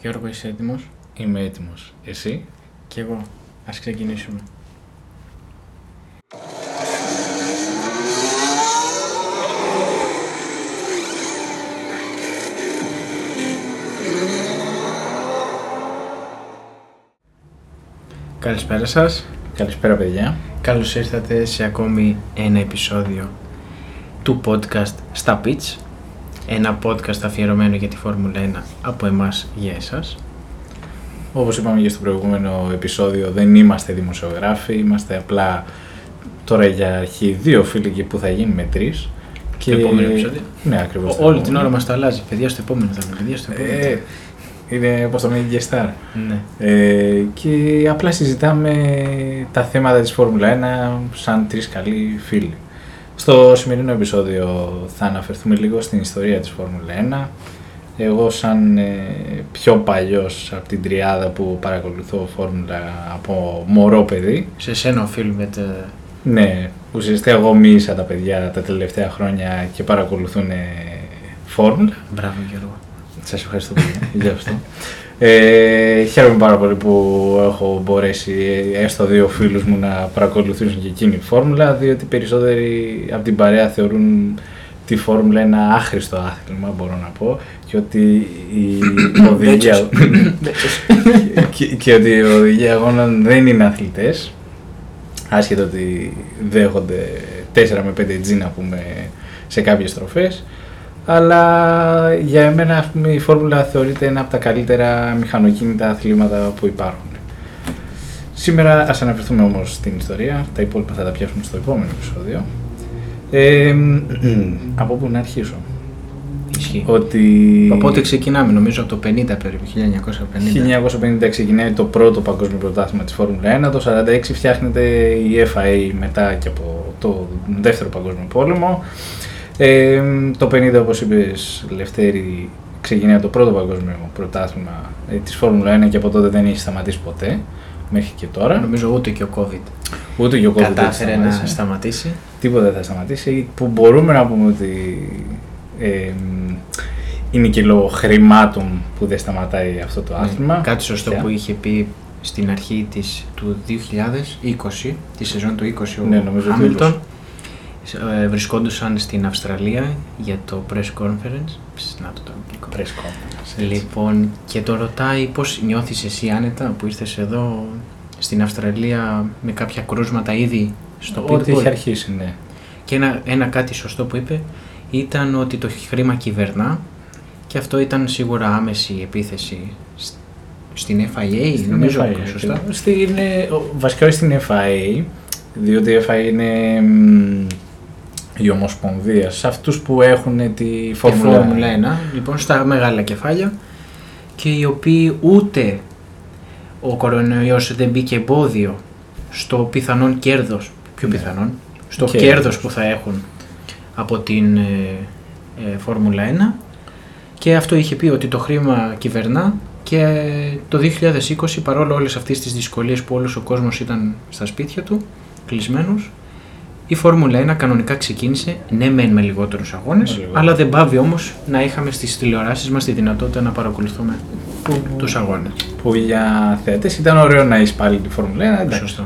Γιώργο, είσαι έτοιμος; Είμαι έτοιμος. Εσύ; Κι εγώ. Ας ξεκινήσουμε. Καλησπέρα σας. Καλησπέρα παιδιά. Καλώς ήρθατε σε ακόμη ένα επεισόδιο του podcast στα Pitch. Ένα podcast αφιερωμένο για τη Φόρμουλα 1 από εμάς για εσάς. Όπως είπαμε και στο προηγούμενο επεισόδιο δεν είμαστε δημοσιογράφοι, είμαστε απλά τώρα για αρχή δύο φίλοι και που θα γίνουμε τρεις. Και... Το επόμενο επεισόδιο. Ναι, ακριβώς. Ο- Όλη την ώρα μας το αλλάζει. Παιδιά στο επόμενο θα είναι. Παιδιά στο επόμενο. θα Ε, είναι. είναι όπως το Μέγι Star. Ναι. Ε, και απλά συζητάμε τα θέματα της Φόρμουλα 1 σαν τρεις καλοί φίλοι. Στο σημερινό επεισόδιο θα αναφερθούμε λίγο στην ιστορία της Φόρμουλα 1. Εγώ σαν ε, πιο παλιός από την τριάδα που παρακολουθώ Φόρμουλα από μωρό παιδί. Σε σένα οφείλουμε τα... Ναι, ουσιαστικά εγώ μίλησα τα παιδιά τα τελευταία χρόνια και παρακολουθούν ε, Φόρμουλα. Μπράβο Γιώργο. Σας ευχαριστώ πολύ για αυτό. Ε, χαίρομαι πάρα πολύ που έχω μπορέσει ε, έστω δύο φίλους μου να παρακολουθήσουν και εκείνη η φόρμουλα, διότι περισσότεροι από την παρέα θεωρούν τη φόρμουλα ένα άχρηστο άθλημα, μπορώ να πω, και ότι η οδηγία, και, και ότι οι οδηγοί αγώνων δεν είναι αθλητές, άσχετα ότι δέχονται 4 με 5 G να πούμε σε κάποιες στροφές, αλλά για εμένα ας πούμε, η φόρμουλα θεωρείται ένα από τα καλύτερα μηχανοκίνητα αθλήματα που υπάρχουν. Σήμερα ας αναφερθούμε όμως στην ιστορία, τα υπόλοιπα θα τα πιάσουμε στο επόμενο επεισόδιο. Ε, από πού να αρχίσω; Ισχύει. Ότι Από πότε ξεκινάμε, νομίζω από το 50 περίπου, 1950. 1950 ξεκινάει το πρώτο παγκόσμιο πρωτάθλημα της Φόρμουλα 1, το 1946 φτιάχνεται η FIA μετά και από το δεύτερο παγκόσμιο πόλεμο. Ε, το 50 όπως είπες Λευτέρη ξεκινάει το πρώτο παγκόσμιο πρωτάθλημα ε, της Φόρμουλα 1 και από τότε δεν έχει σταματήσει ποτέ μέχρι και τώρα. Νομίζω ούτε και ο COVID Ούτε και ο COVID δεν κατάφερε να σταμάτησε. σταματήσει. Τίποτα δεν θα σταματήσει. Που μπορούμε να πούμε ότι ε, είναι και λόγω χρημάτων που δεν σταματάει αυτό το άθλημα. Ναι, Κάτι σωστό Πια. που είχε πει στην αρχή της, του 2020, τη σεζόν του 20 ο Ναι, νομίζω το Χάμιλτον. Ε, βρισκόντουσαν στην Αυστραλία για το press conference. Ψ, Να το το αγγλικό. Press conference, έτσι. Λοιπόν, και τον ρωτάει πώς νιώθεις εσύ άνετα που ήρθες εδώ στην Αυστραλία με κάποια κρούσματα ήδη στο Ό,τι pitbull. έχει αρχίσει, ναι. Και ένα, ένα κάτι σωστό που είπε ήταν ότι το χρήμα κυβερνά και αυτό ήταν σίγουρα άμεση επίθεση σ- στην FIA, Στην νομίζω FIA, σωστά; ακριβώς. Στην, ε, ο- βασικά όχι στην FIA, διότι η FIA είναι μ, η ομοσπονδία. Σε αυτούς που έχουν τη Η Φόρμουλα, Φόρμουλα 1, λοιπόν, στα μεγάλα κεφάλια και οι οποίοι ούτε ο κορονοϊός δεν μπήκε εμπόδιο στο πιθανόν κέρδος, πιο Ναι. πιθανόν, στο Κέρδος. κέρδος που θα έχουν από την ε, ε, Φόρμουλα 1 και αυτό είχε πει ότι το χρήμα κυβερνά και το 2020 παρόλο όλες αυτές τις δυσκολίες που όλος ο κόσμος ήταν στα σπίτια του, κλεισμένους, η Φόρμουλα 1 κανονικά ξεκίνησε, ναι μεν με λιγότερους αγώνες, Με λιγότερους. αλλά δεν πάβει όμως να είχαμε στις τηλεοράσεις μας τη δυνατότητα να παρακολουθούμε τους αγώνες. που για θεατές ήταν ωραίο να έχει πάλι τη Φόρμουλα 1, εντάξει. Σωστό.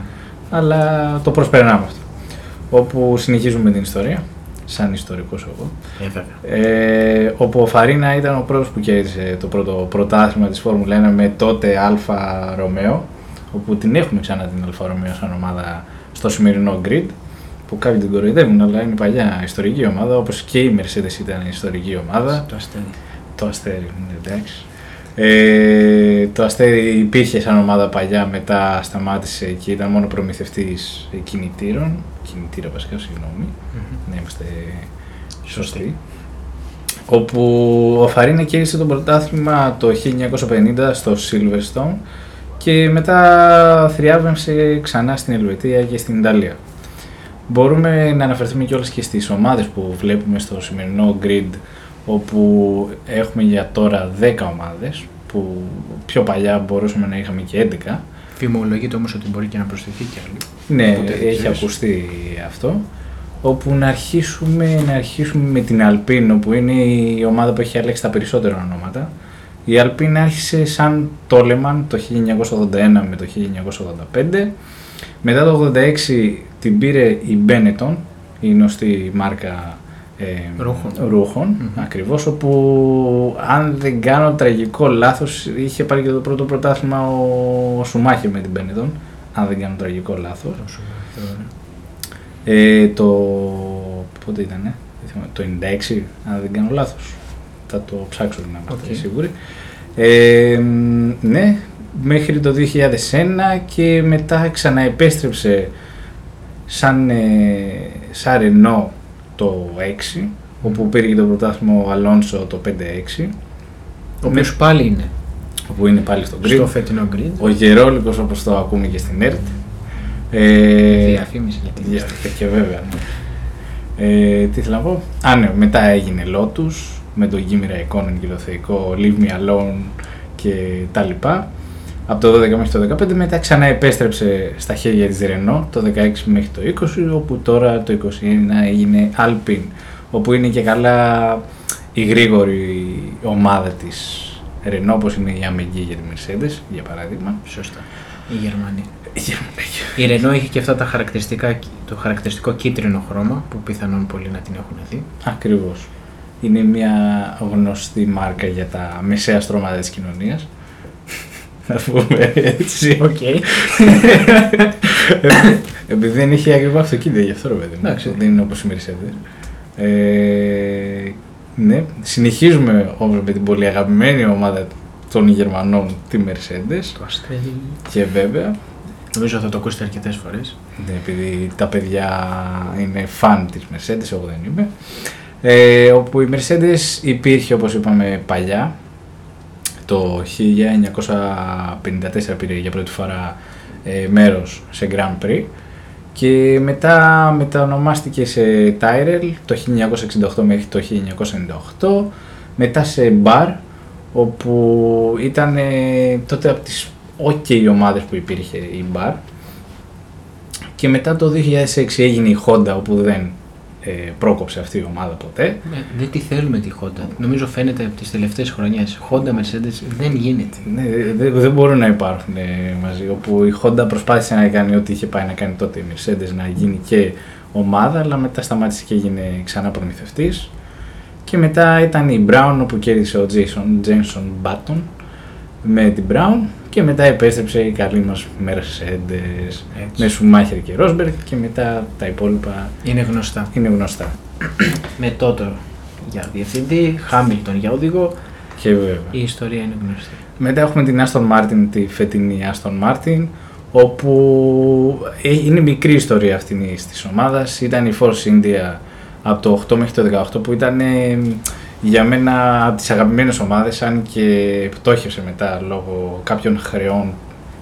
αλλά το προσπερνάμε αυτό. Όπου συνεχίζουμε την ιστορία, σαν ιστορικός εγώ. Ε, βέβαια. Ε, όπου ο Φαρίνα ήταν ο πρώτος που κέρδισε το πρώτο πρωτάθλημα της Φόρμουλα 1 με τότε Alfa Romeo, όπου την έχουμε ξανά την Alfa Romeo σαν ομάδα στο σημερινό grid, που κάποιοι την κοροϊδεύουν, αλλά είναι παλιά ιστορική ομάδα, όπως και η Mercedes ήταν ιστορική ομάδα. Το αστέρι. Το Αστέρι, ναι, εντάξει. Ε, το Αστέρι υπήρχε σαν ομάδα παλιά, μετά σταμάτησε και ήταν μόνο προμηθευτής κινητήρων. Κινητήρα βασικά, συγγνώμη. Να είμαστε σωστοί. Όπου ο Φαρίνα κέρδισε το πρωτάθλημα το 1950 στο Silverstone και μετά θριάβευσε ξανά στην Ελβετία και στην Ιταλία. Μπορούμε να αναφερθούμε κιόλας και στις ομάδες που βλέπουμε στο σημερινό grid όπου έχουμε για τώρα 10 ομάδες που πιο παλιά μπορούσαμε να είχαμε και 11 Φημολογείται όμως ότι μπορεί και να προσθεθεί κι άλλη. ναι, Οπότε δεν έχει ξέρεις. ακουστεί αυτό. Όπου να αρχίσουμε, να αρχίσουμε με την Αλπίνο που είναι η ομάδα που έχει αλλάξει τα περισσότερα ονόματα. Η Alpine άρχισε σαν Toleman το 1981 με το 1985. Μετά το 1986 την πήρε η Benetton, η γνωστή μάρκα ε, Ρούχων. ρούχων Μμμ. ακριβώς, όπου αν δεν κάνω τραγικό λάθος είχε πάρει και το πρώτο πρωτάθλημα ο Σουμάχερ με την Benetton, αν δεν κάνω τραγικό λάθος. Ε, το. πότε ήταν, το 96, αν δεν κάνω λάθος. Θα το ψάξω να είμαστε Οκ. σίγουροι. Ε, μ, ναι, μέχρι το 2001 και μετά ξαναεπέστρεψε σαν, ε, σαν Renault το 6, όπου πήρε και το πρωτάθλημα ο Αλόνσο το 5-6, Ο οποίος πάλι είναι όπου είναι πάλι στο grid. στο φετινό grid. Ο Γερόλικος όπως το ακούμε και στην ΕΡΤ. Ε, Διαφήμιση για την για- και βέβαια. ναι. Ε, τι θέλω να πω; Α, ναι, μετά έγινε Lotus με το Gimme Raikkonen και το θεϊκό Leave Me Alone και τα λοιπά. Από το 12 μέχρι το 15 μετά ξανά επέστρεψε στα χέρια της Renault το 16 μέχρι το 20 όπου τώρα το 21 έγινε Alpine όπου είναι και καλά η γρήγορη ομάδα της Renault όπως είναι η AMG για τη Mercedes για παράδειγμα. Σωστά. Η Γερμανία. Η Renault έχει και αυτά τα χαρακτηριστικά, το χαρακτηριστικό κίτρινο χρώμα που πιθανόν πολλοί να την έχουν δει. Ακριβώς. Είναι μια γνωστή μάρκα για τα μεσαία στρώματα της κοινωνίας. Να πούμε έτσι. Οκ. Επειδή δεν έχει ακριβά αυτοκίνητα γι' αυτό ρε παιδί μου. Εντάξει. Δεν είναι όπως η Mercedes. Ε, ναι, συνεχίζουμε όμως με την πολύ αγαπημένη ομάδα των Γερμανών, τη Mercedes. Το αστέρι. Και βέβαια, Νομίζω θα το ακούσετε αρκετές φορές. Ναι, επειδή τα παιδιά είναι φαν της Mercedes, εγώ δεν είμαι. Ε, όπου η Mercedes υπήρχε, όπως είπαμε, παλιά. Το 1954 πήρε για πρώτη φορά ε, μέρος σε Grand Prix και μετά μετανομάστηκε σε Tyrrell το 1968 μέχρι το 1998 μετά σε Bar όπου ήταν ε, τότε από τις ok ομάδες που υπήρχε η Bar και μετά το 2006 έγινε η Honda όπου δεν ε, πρόκοψε αυτή η ομάδα ποτέ. Ε, δεν τη θέλουμε τη Honda. Νομίζω φαίνεται από τις τελευταίες χρονιές. Honda Mercedes δεν γίνεται. Ναι, δεν, δεν μπορούν να υπάρχουν ε, μαζί. Όπου η Honda προσπάθησε να κάνει ό,τι είχε πάει να κάνει τότε η Mercedes να γίνει και ομάδα, αλλά μετά σταμάτησε και έγινε ξανά προμηθευτής. Και μετά ήταν η Brown όπου κέρδισε ο Jason Jenson Button με την Brown και μετά επέστρεψε η καλή μας Mercedes Έτσι. με Schumacher και Rosberg και μετά τα υπόλοιπα Είναι γνωστά. είναι γνωστά. Με τότε για διευθυντή, Χάμιλτον για οδηγό, Και βέβαια. η ιστορία είναι γνωστή. Μετά έχουμε την Aston Martin, τη φετινή Aston Martin, όπου ε, είναι μικρή ιστορία αυτή της ομάδας. Ήταν η Force India από το 8 μέχρι το 18 που ήταν ε, για μένα από τις αγαπημένες ομάδες, αν και πτώχευσε μετά λόγω κάποιων χρεών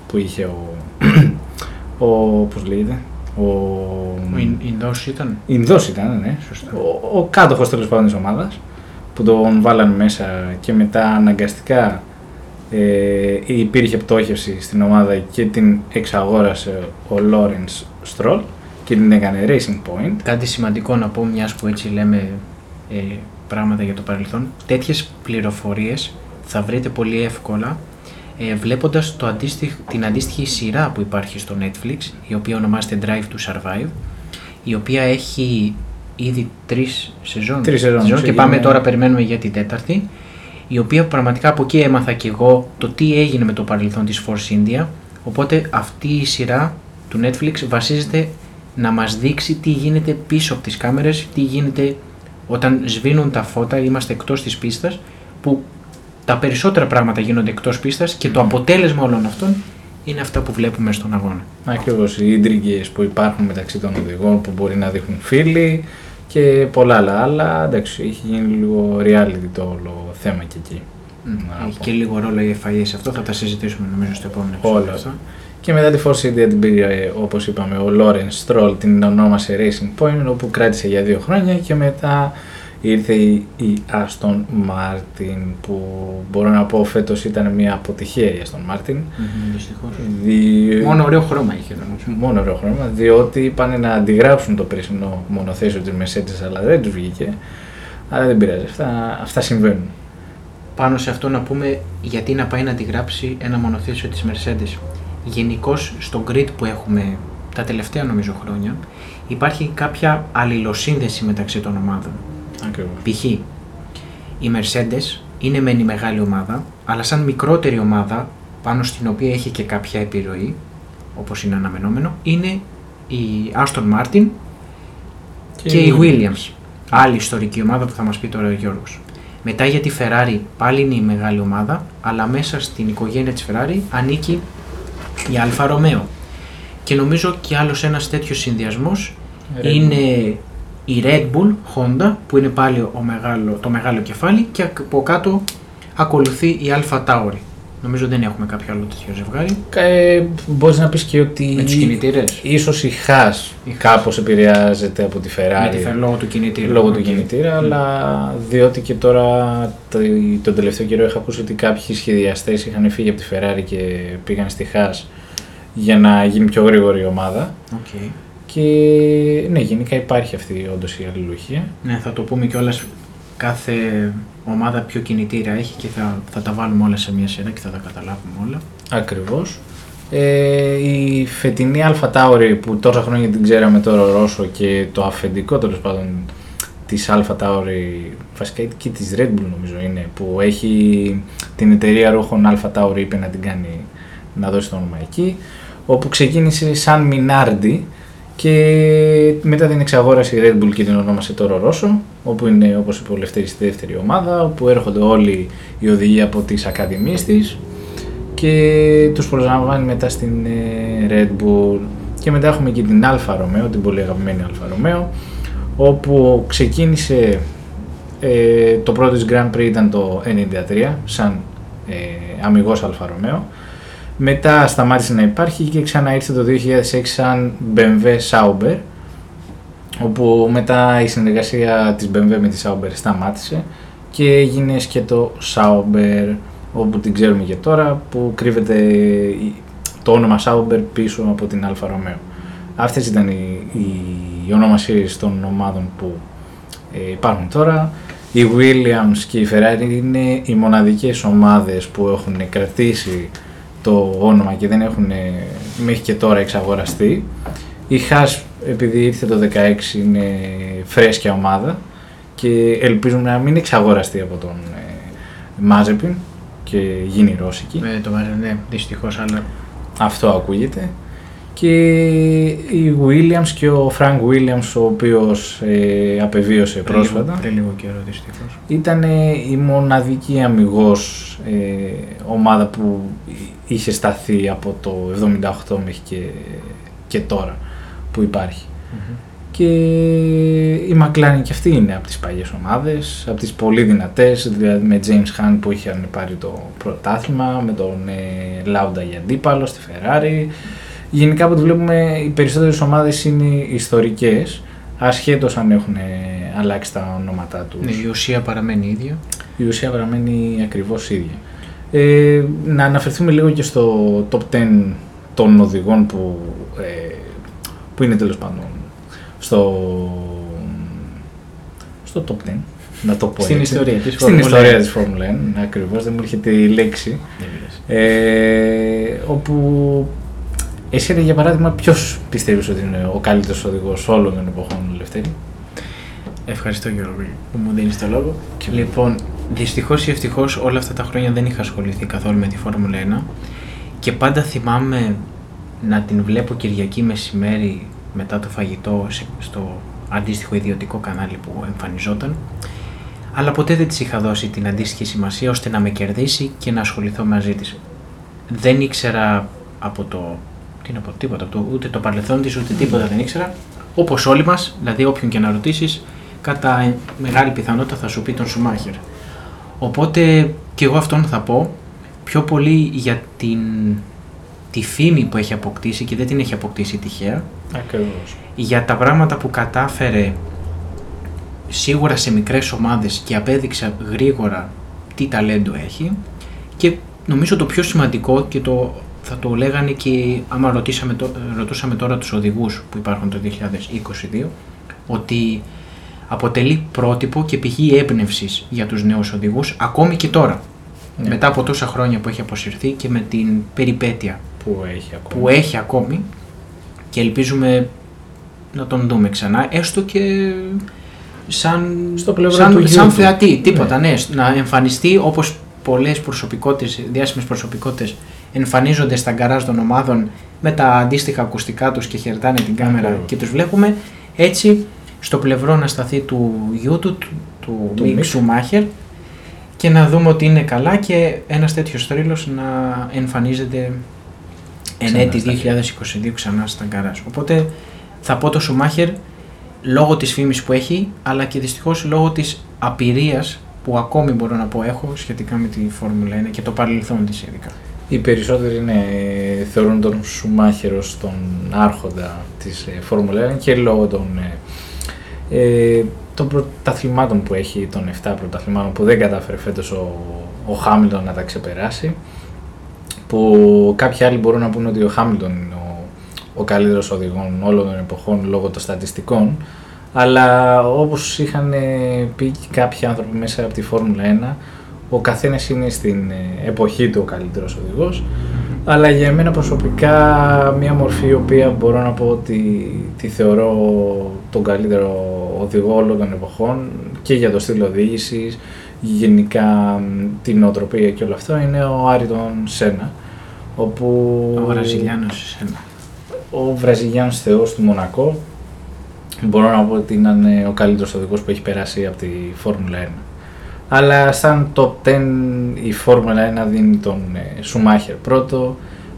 που είχε ο, ο πώς λέγεται, ο, Ο Ιν- Ινδός ήταν. Ινδός ήταν, ναι. Σωστά. Ο, ο κάτοχος τέλος πάντων της ομάδας που τον βάλαν μέσα και μετά αναγκαστικά ε, υπήρχε πτώχευση στην ομάδα και την εξαγόρασε ο Lawrence Stroll και την έκανε Racing Point. Κάτι σημαντικό να πω, μιας που έτσι λέμε ε, πράγματα για το παρελθόν. Τέτοιες πληροφορίες θα βρείτε πολύ εύκολα ε, βλέποντας το αντίστοιχ, την αντίστοιχη σειρά που υπάρχει στο Netflix, η οποία ονομάζεται Drive to Survive, η οποία έχει ήδη τρεις σεζόν, Τρεις σεζόν, και ξεκινάει. πάμε τώρα, περιμένουμε για την τέταρτη, η οποία πραγματικά από εκεί έμαθα και εγώ το τι έγινε με το παρελθόν της Force India, οπότε αυτή η σειρά του Netflix βασίζεται να μας δείξει τι γίνεται πίσω από τις κάμερες, τι γίνεται όταν σβήνουν τα φώτα, είμαστε εκτός της πίστας, που τα περισσότερα πράγματα γίνονται εκτός πίστας και το αποτέλεσμα όλων αυτών είναι αυτά που βλέπουμε στον αγώνα. Ακριβώς οι ίντριγκες που υπάρχουν μεταξύ των οδηγών που μπορεί να δείχνουν φίλοι και πολλά άλλα. Αλλά εντάξει, έχει γίνει λίγο reality το όλο θέμα και εκεί. Να Έχει πω. και λίγο ρόλο η FIA σε αυτό, θα τα συζητήσουμε νομίζω στο επόμενο Όλα. επεισόδιο αυτό. Και μετά τη Force India την πήρε, όπως είπαμε, ο Lawrence Stroll την ονόμασε Racing Point, όπου κράτησε για δύο χρόνια και μετά ήρθε η, η Aston Martin, που μπορώ να πω φέτος ήταν μια αποτυχία η Aston Martin. Μμμ, δυστυχώς. Δι... Μόνο ωραίο χρώμα είχε νομίζω. Μόνο ωραίο χρώμα, διότι είπαν να αντιγράψουν το περσινό μονοθέσιο της Mercedes, αλλά δεν τους βγήκε. Αλλά δεν πειράζει, αυτά, αυτά συμβαίνουν. πάνω σε αυτό να πούμε γιατί να πάει να τη γράψει ένα μονοθέσιο της Mercedes. Γενικώ στο grid που έχουμε τα τελευταία νομίζω χρόνια υπάρχει κάποια αλληλοσύνδεση μεταξύ των ομάδων. Ακριβώς. Π.χ. η Mercedes είναι μεν η μεγάλη ομάδα, αλλά σαν μικρότερη ομάδα πάνω στην οποία έχει και κάποια επιρροή, όπως είναι αναμενόμενο, είναι η Aston Martin και, η Williams. Άλλη ιστορική ομάδα που θα μας πει τώρα ο Γιώργος. Μετά για τη Ferrari πάλι είναι η μεγάλη ομάδα, αλλά μέσα στην οικογένεια της Ferrari ανήκει η Alfa Romeo. Και νομίζω και άλλος ένας τέτοιος συνδυασμός Red είναι η Red Bull Honda που είναι πάλι ο μεγάλο, το μεγάλο κεφάλι και από κάτω ακολουθεί η Alfa Tauri. Νομίζω δεν έχουμε κάποιο άλλο τέτοιο ζευγάρι. Ε, μπορείς να πεις και ότι Με τους κινητήρες. ίσως η Haas Η Haas. κάπως επηρεάζεται από τη Ferrari. Με τη Fer- λόγω του κινητήρα. Λόγω του Οκ. κινητήρα, αλλά διότι και τώρα το- τον τελευταίο καιρό είχα ακούσει ότι κάποιοι σχεδιαστές είχαν φύγει από τη Ferrari και πήγαν στη Haas για να γίνει πιο γρήγορη η ομάδα. Οκ. Και ναι, γενικά υπάρχει αυτή όντως η αλληλουχία. Ναι, θα το πούμε κιόλας. Κάθε ομάδα ποιο κινητήρα έχει και θα, θα τα βάλουμε όλα σε μια σειρά και θα τα καταλάβουμε όλα. Ακριβώς. Ε, η φετινή Alpha Tauri που τόσα χρόνια την ξέραμε τώρα Ρώσο και το αφεντικό τέλος πάντων της Alpha Tauri, βασικά και της Red Bull νομίζω είναι, που έχει την εταιρεία ρούχων Alpha Tauri είπε να την κάνει, να δώσει το όνομα εκεί, όπου ξεκίνησε σαν Minardi και μετά την εξαγόρασε η Red Bull και την ονόμασε τώρα Ρώσο, όπου είναι όπως είπε ο Λευτέρης στη δεύτερη ομάδα, όπου έρχονται όλοι οι οδηγοί από τις ακαδημίες της και τους προσλαμβάνει μετά στην ε, Red Bull. Και μετά έχουμε και την Alfa Romeo, την πολύ αγαπημένη Alfa Romeo όπου ξεκίνησε ε, το πρώτο της Grand Prix ήταν το 93 σαν ε, αμυγός Alfa Romeo μετά σταμάτησε να υπάρχει και ξανά ήρθε το 2006 σαν BMW Sauber όπου μετά η συνεργασία της BMW με τη Sauber σταμάτησε και έγινε σκέτο Sauber όπου την ξέρουμε και τώρα που κρύβεται η- το όνομα Sauber πίσω από την Alfa Romeo. Αυτές ήταν οι, οι, οι ονομασίες των ομάδων που ε, υπάρχουν τώρα. Η Williams και η Ferrari είναι οι μοναδικές ομάδες που έχουν κρατήσει το όνομα και δεν έχουν ε, μέχρι και τώρα εξαγοραστεί. Η Haas επειδή ήρθε το 16 είναι φρέσκια ομάδα και ελπίζουμε να μην εξαγοραστεί από τον ε, Mazepin και γίνει ρώσικη. Με το Μαρέ, ναι, δυστυχώς, αλλά Αυτό ακούγεται. Και η Williams και ο Frank Williams ο οποίος ε, απεβίωσε πριν πρόσφατα λίγο, πριν λίγο καιρό δυστυχώς. ήταν ε, η μοναδική αμυγός ε, ομάδα που είχε σταθεί από το 78 μέχρι και, και τώρα που υπάρχει. Και η McLaren και αυτή είναι από τις παλιές ομάδες, από τις πολύ δυνατές, δηλαδή με James Hunt που είχαν πάρει το πρωτάθλημα, με τον ε, Lauda για αντίπαλο στη Ferrari. Γενικά από ό,τι βλέπουμε οι περισσότερες ομάδες είναι ιστορικές, ασχέτως αν έχουν ε, αλλάξει τα ονόματά τους. Ναι, η ουσία παραμένει ίδια. Η ουσία παραμένει ακριβώς ίδια. Ε, να αναφερθούμε λίγο και στο top 10 των οδηγών που, ε, που είναι τέλος πάντων στο, στο top 10. Να το πω Στην έτσι. ιστορία της Στην Formula ιστορία 1. της Formula 1, ακριβώς, δεν μου έρχεται η λέξη. Δεν πειράζει. Ε, όπου εσύ ρε, για παράδειγμα ποιος πιστεύεις ότι είναι ο καλύτερος οδηγός όλων των εποχών, Λευτέρη; Ευχαριστώ Γιώργο που μου δίνεις το λόγο. Και λοιπόν, δυστυχώς ή ευτυχώς όλα αυτά τα χρόνια δεν είχα ασχοληθεί καθόλου με τη Φόρμουλα 1 και πάντα θυμάμαι να την βλέπω Κυριακή μεσημέρι μετά το φαγητό σε- στο αντίστοιχο ιδιωτικό κανάλι που εμφανιζόταν. Αλλά ποτέ δεν της είχα δώσει την αντίστοιχη σημασία ώστε να με κερδίσει και να ασχοληθώ μαζί της. Δεν ήξερα από το. Τι να πω, τίποτα. Από το, ούτε το παρελθόν της, ούτε τίποτα δεν ήξερα. Όπως όλοι μας, δηλαδή όποιον και να ρωτήσεις, κατά μεγάλη πιθανότητα θα σου πει τον Σουμάχερ. Οπότε και εγώ αυτόν θα πω πιο πολύ για την, τη φήμη που έχει αποκτήσει και δεν την έχει αποκτήσει τυχαία, Ακριβώς. για τα πράγματα που κατάφερε σίγουρα σε μικρές ομάδες και απέδειξε γρήγορα τι ταλέντο έχει και νομίζω το πιο σημαντικό και το θα το λέγανε και άμα ρωτήσαμε, το- ρωτούσαμε τώρα τους οδηγούς που υπάρχουν το 2022 ότι αποτελεί πρότυπο και πηγή έμπνευσης για τους νέους οδηγούς ακόμη και τώρα. Ναι. μετά από τόσα χρόνια που έχει αποσυρθεί και με την περιπέτεια Που έχει ακόμα. που έχει ακόμη και ελπίζουμε να τον δούμε ξανά, έστω και σαν, Στο πλευρό σαν, του σαν YouTube. θεατή, τίποτα, ναι. να εμφανιστεί όπως πολλές προσωπικότητες, διάσημες προσωπικότητες εμφανίζονται στα γκαράζ των ομάδων με τα αντίστοιχα ακουστικά τους και χαιρετάνε την κάμερα Ακριβώς. και τους βλέπουμε έτσι στο πλευρό να σταθεί του γιού του, του, του Του Μικ Μικ. Σουμάχερ και να δούμε ότι είναι καλά και ένας τέτοιος θρύλος να εμφανίζεται εν Ξανά έτη στα 2022 ξανά στα γκαράζ. Οπότε θα πω το Σουμάχερ λόγω της φήμης που έχει αλλά και δυστυχώς λόγω της απειρίας που ακόμη μπορώ να πω έχω σχετικά με τη Φόρμουλα 1 και το παρελθόν της ειδικά. Οι περισσότεροι είναι, θεωρούν τον Σουμάχερ ως τον άρχοντα της ε, Φόρμουλα 1 και λόγω των, ε, ε, των πρωταθλημάτων που έχει, των 7 πρωταθλημάτων που δεν κατάφερε φέτος ο, ο Χάμιλτον να τα ξεπεράσει που κάποιοι άλλοι μπορούν να πούνε ότι ο Χάμιλτον είναι ο, ο καλύτερος οδηγών όλων των εποχών λόγω των στατιστικών αλλά όπως είχαν ε, πει και κάποιοι άνθρωποι μέσα από τη Φόρμουλα 1 ο καθένας είναι στην ε, εποχή του ο καλύτερος οδηγός αλλά για μένα προσωπικά μια μορφή η οποία μπορώ να πω ότι τη θεωρώ τον καλύτερο οδηγό όλων των εποχών και για το στυλ οδήγησης, γενικά μ, την νοοτροπία και όλο αυτό είναι ο Άριτον Σένα όπου Ο Βραζιλιάνος εσένα. ο Βραζιλιάνος θεός του Μονακό μπορώ να πω ότι είναι ο καλύτερος οδηγός που έχει περάσει από τη Φόρμουλα 1. Αλλά σαν top 10 η Φόρμουλα 1 δίνει τον ε, Σουμάχερ πρώτο,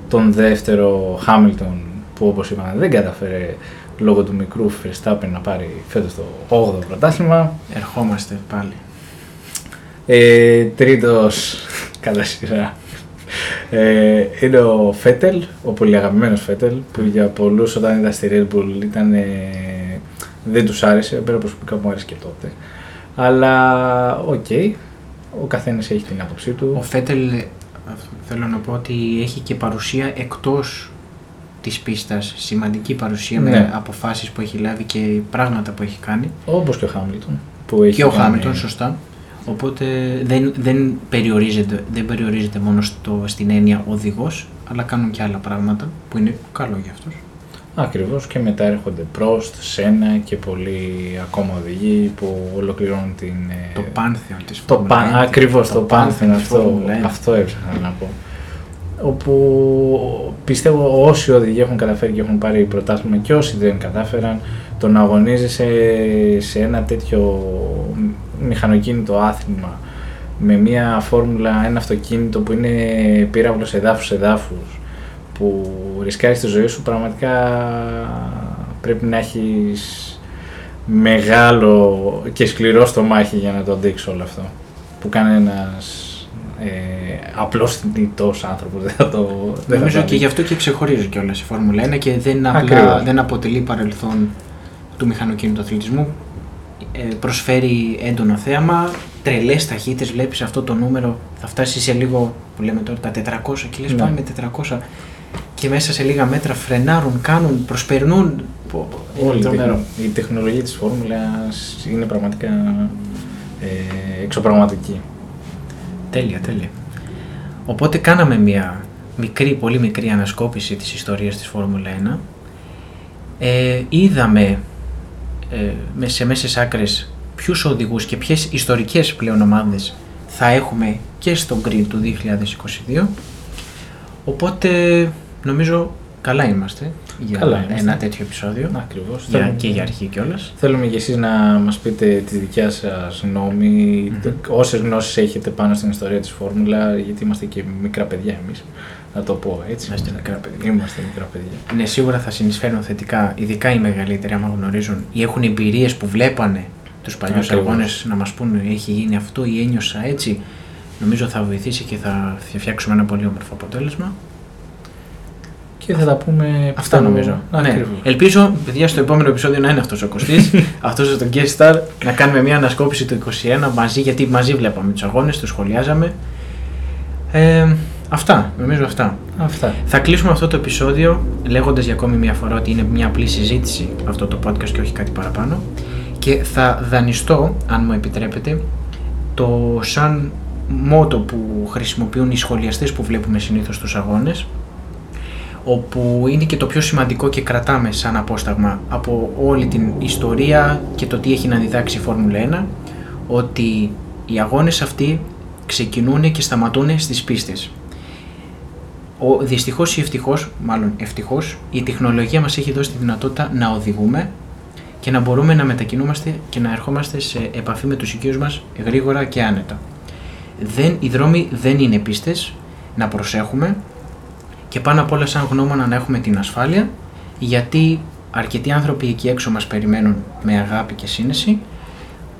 τον δεύτερο Χάμιλτον που όπως είπαμε δεν καταφέρε λόγω του μικρού Verstappen να πάρει φέτος το 8ο πρωτάθλημα. Ερχόμαστε πάλι. Ε, τρίτος κατά σειρά ε, είναι ο Φέτελ, ο πολύ αγαπημένος Φέτελ που για πολλούς όταν ήταν στη Red Bull ήταν, ε, δεν τους άρεσε, εμένα προσωπικά μου άρεσε και τότε. Αλλά οκ, ο καθένας έχει την άποψή του. Ο Φέτελ αυτό θέλω να πω ότι έχει και παρουσία εκτός της πίστας, σημαντική παρουσία με Ναι. αποφάσεις που έχει λάβει και πράγματα που έχει κάνει. Όπως και ο Χάμιλτον. Που έχει και ο κάνει- Χάμιλτον, σωστά. Οπότε δεν, δεν, περιορίζεται, δεν περιορίζεται μόνο στο, στην έννοια οδηγός, αλλά κάνουν και άλλα πράγματα που είναι καλό για αυτούς. Ακριβώς και μετά έρχονται Prost, Σένα και πολλοί ακόμα οδηγοί που ολοκληρώνουν την... ε, Το πάνθεον της Το Formula πα... 1. Ακριβώς, το, πάνθεν της αυτό, Formula 1. αυτό έψαχνα να πω. Όπου πιστεύω όσοι οδηγοί έχουν καταφέρει και έχουν πάρει πρωτάθλημα και όσοι δεν κατάφεραν, το να αγωνίζεσαι σε ένα τέτοιο μηχανοκίνητο άθλημα με μια φόρμουλα, ένα αυτοκίνητο που είναι πύραυλος εδάφους εδάφους που ρισκάρεις τη ζωή σου πραγματικά πρέπει να έχεις μεγάλο και σκληρό στομάχι για να το αντέξει όλο αυτό που κάνει ένας ε, απλός θνητός άνθρωπος δεν θα το δεν θα Νομίζω το και γι' αυτό και ξεχωρίζει κιόλας η Φόρμουλα 1 και δεν, απλά, Ακριβώς. δεν αποτελεί παρελθόν του μηχανοκίνητου αθλητισμού. Ε, προσφέρει έντονο θέαμα, τρελές ταχύτητες, βλέπεις αυτό το νούμερο, θα φτάσεις σε λίγο που λέμε τώρα τα 400 και λες Ναι. πάμε με 400 και μέσα σε λίγα μέτρα φρενάρουν, κάνουν, προσπερνούν. Πω, πω, είναι Όλη η, τρομερό. τεχνο- η τεχνολογία της φόρμουλας είναι πραγματικά ε, εξωπραγματική. Τέλεια, τέλεια. Οπότε κάναμε μια μικρή, πολύ μικρή ανασκόπηση της ιστορίας της Φόρμουλα 1. Ε, είδαμε ε, με- σε μέσες άκρες ποιους οδηγούς και ποιες ιστορικές πλέον ομάδες θα έχουμε και στο Grid του 2022. Οπότε νομίζω καλά είμαστε για Καλά είμαστε. ένα τέτοιο επεισόδιο Ακριβώς. για, Θέλουμε- και για αρχή κιόλας. Θέλουμε και εσείς να μας πείτε τη δικιά σας γνώμη, Μμμ. όσες γνώσεις έχετε πάνω στην ιστορία της φόρμουλα, γιατί είμαστε και μικρά παιδιά εμείς, να το πω έτσι. Είμαστε μικρά παιδιά. Είμαστε μικρά παιδιά. Ναι, σίγουρα θα συνεισφέρουν θετικά, ειδικά οι μεγαλύτεροι, άμα γνωρίζουν ή έχουν εμπειρίες που βλέπανε τους παλιούς Ακριβώς. αγώνες να μας πούνε έχει γίνει αυτό ή ένιωσα έτσι. Νομίζω θα βοηθήσει και θα θα φτιάξουμε ένα πολύ όμορφο αποτέλεσμα. Και θα τα πούμε... Αυτά πιστεύω, νομίζω. Ναι. Ακριβώς. Ελπίζω, παιδιά, στο επόμενο επεισόδιο να είναι αυτός ο Κωστής, αυτός το guest star, να κάνουμε μια ανασκόπηση του 21 μαζί, γιατί μαζί βλέπαμε τους αγώνες, τους σχολιάζαμε. Ε, αυτά, νομίζω αυτά. Αυτά. Θα κλείσουμε αυτό το επεισόδιο λέγοντας για ακόμη μια φορά ότι είναι μια απλή συζήτηση αυτό το podcast και όχι κάτι παραπάνω και θα δανειστώ, αν μου επιτρέπετε, το σαν μότο που χρησιμοποιούν οι σχολιαστές που βλέπουμε συνήθως στους αγώνες όπου είναι και το πιο σημαντικό και κρατάμε σαν απόσταγμα από όλη την ιστορία και το τι έχει να διδάξει η Φόρμουλα 1 ότι οι αγώνες αυτοί ξεκινούν και σταματούν στις πίστες. Ο, δυστυχώς ή ευτυχώς, μάλλον ευτυχώς, η τεχνολογία μας έχει δώσει τη δυνατότητα να οδηγούμε και να μπορούμε να μετακινούμαστε και να ερχόμαστε σε επαφή με τους οικείους μας γρήγορα και άνετα. Δεν, οι δρόμοι δεν είναι πίστες, να προσέχουμε και πάνω απ' όλα σαν γνώμονα να έχουμε την ασφάλεια γιατί αρκετοί άνθρωποι εκεί έξω μας περιμένουν με αγάπη και σύνεση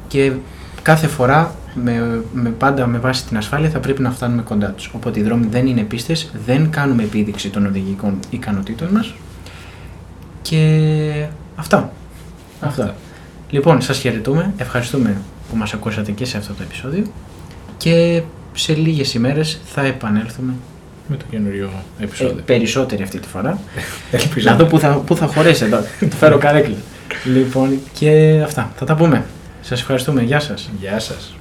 και κάθε φορά με, με πάντα με βάση την ασφάλεια θα πρέπει να φτάνουμε κοντά τους. Οπότε οι δρόμοι δεν είναι πίστες, δεν κάνουμε επίδειξη των οδηγικών ικανοτήτων μας και αυτά. Αυτά. Λοιπόν, σας χαιρετούμε, ευχαριστούμε που μας ακούσατε και σε αυτό το επεισόδιο και σε λίγες ημέρες θα επανέλθουμε με το καινούριο επεισόδιο. Ε, περισσότερη αυτή τη φορά. να δω πού θα, πού θα χωρέσει εδώ. το φέρω καρέκλα. λοιπόν, και αυτά. Θα τα πούμε. Σας ευχαριστούμε. Γεια σας. Γεια σας.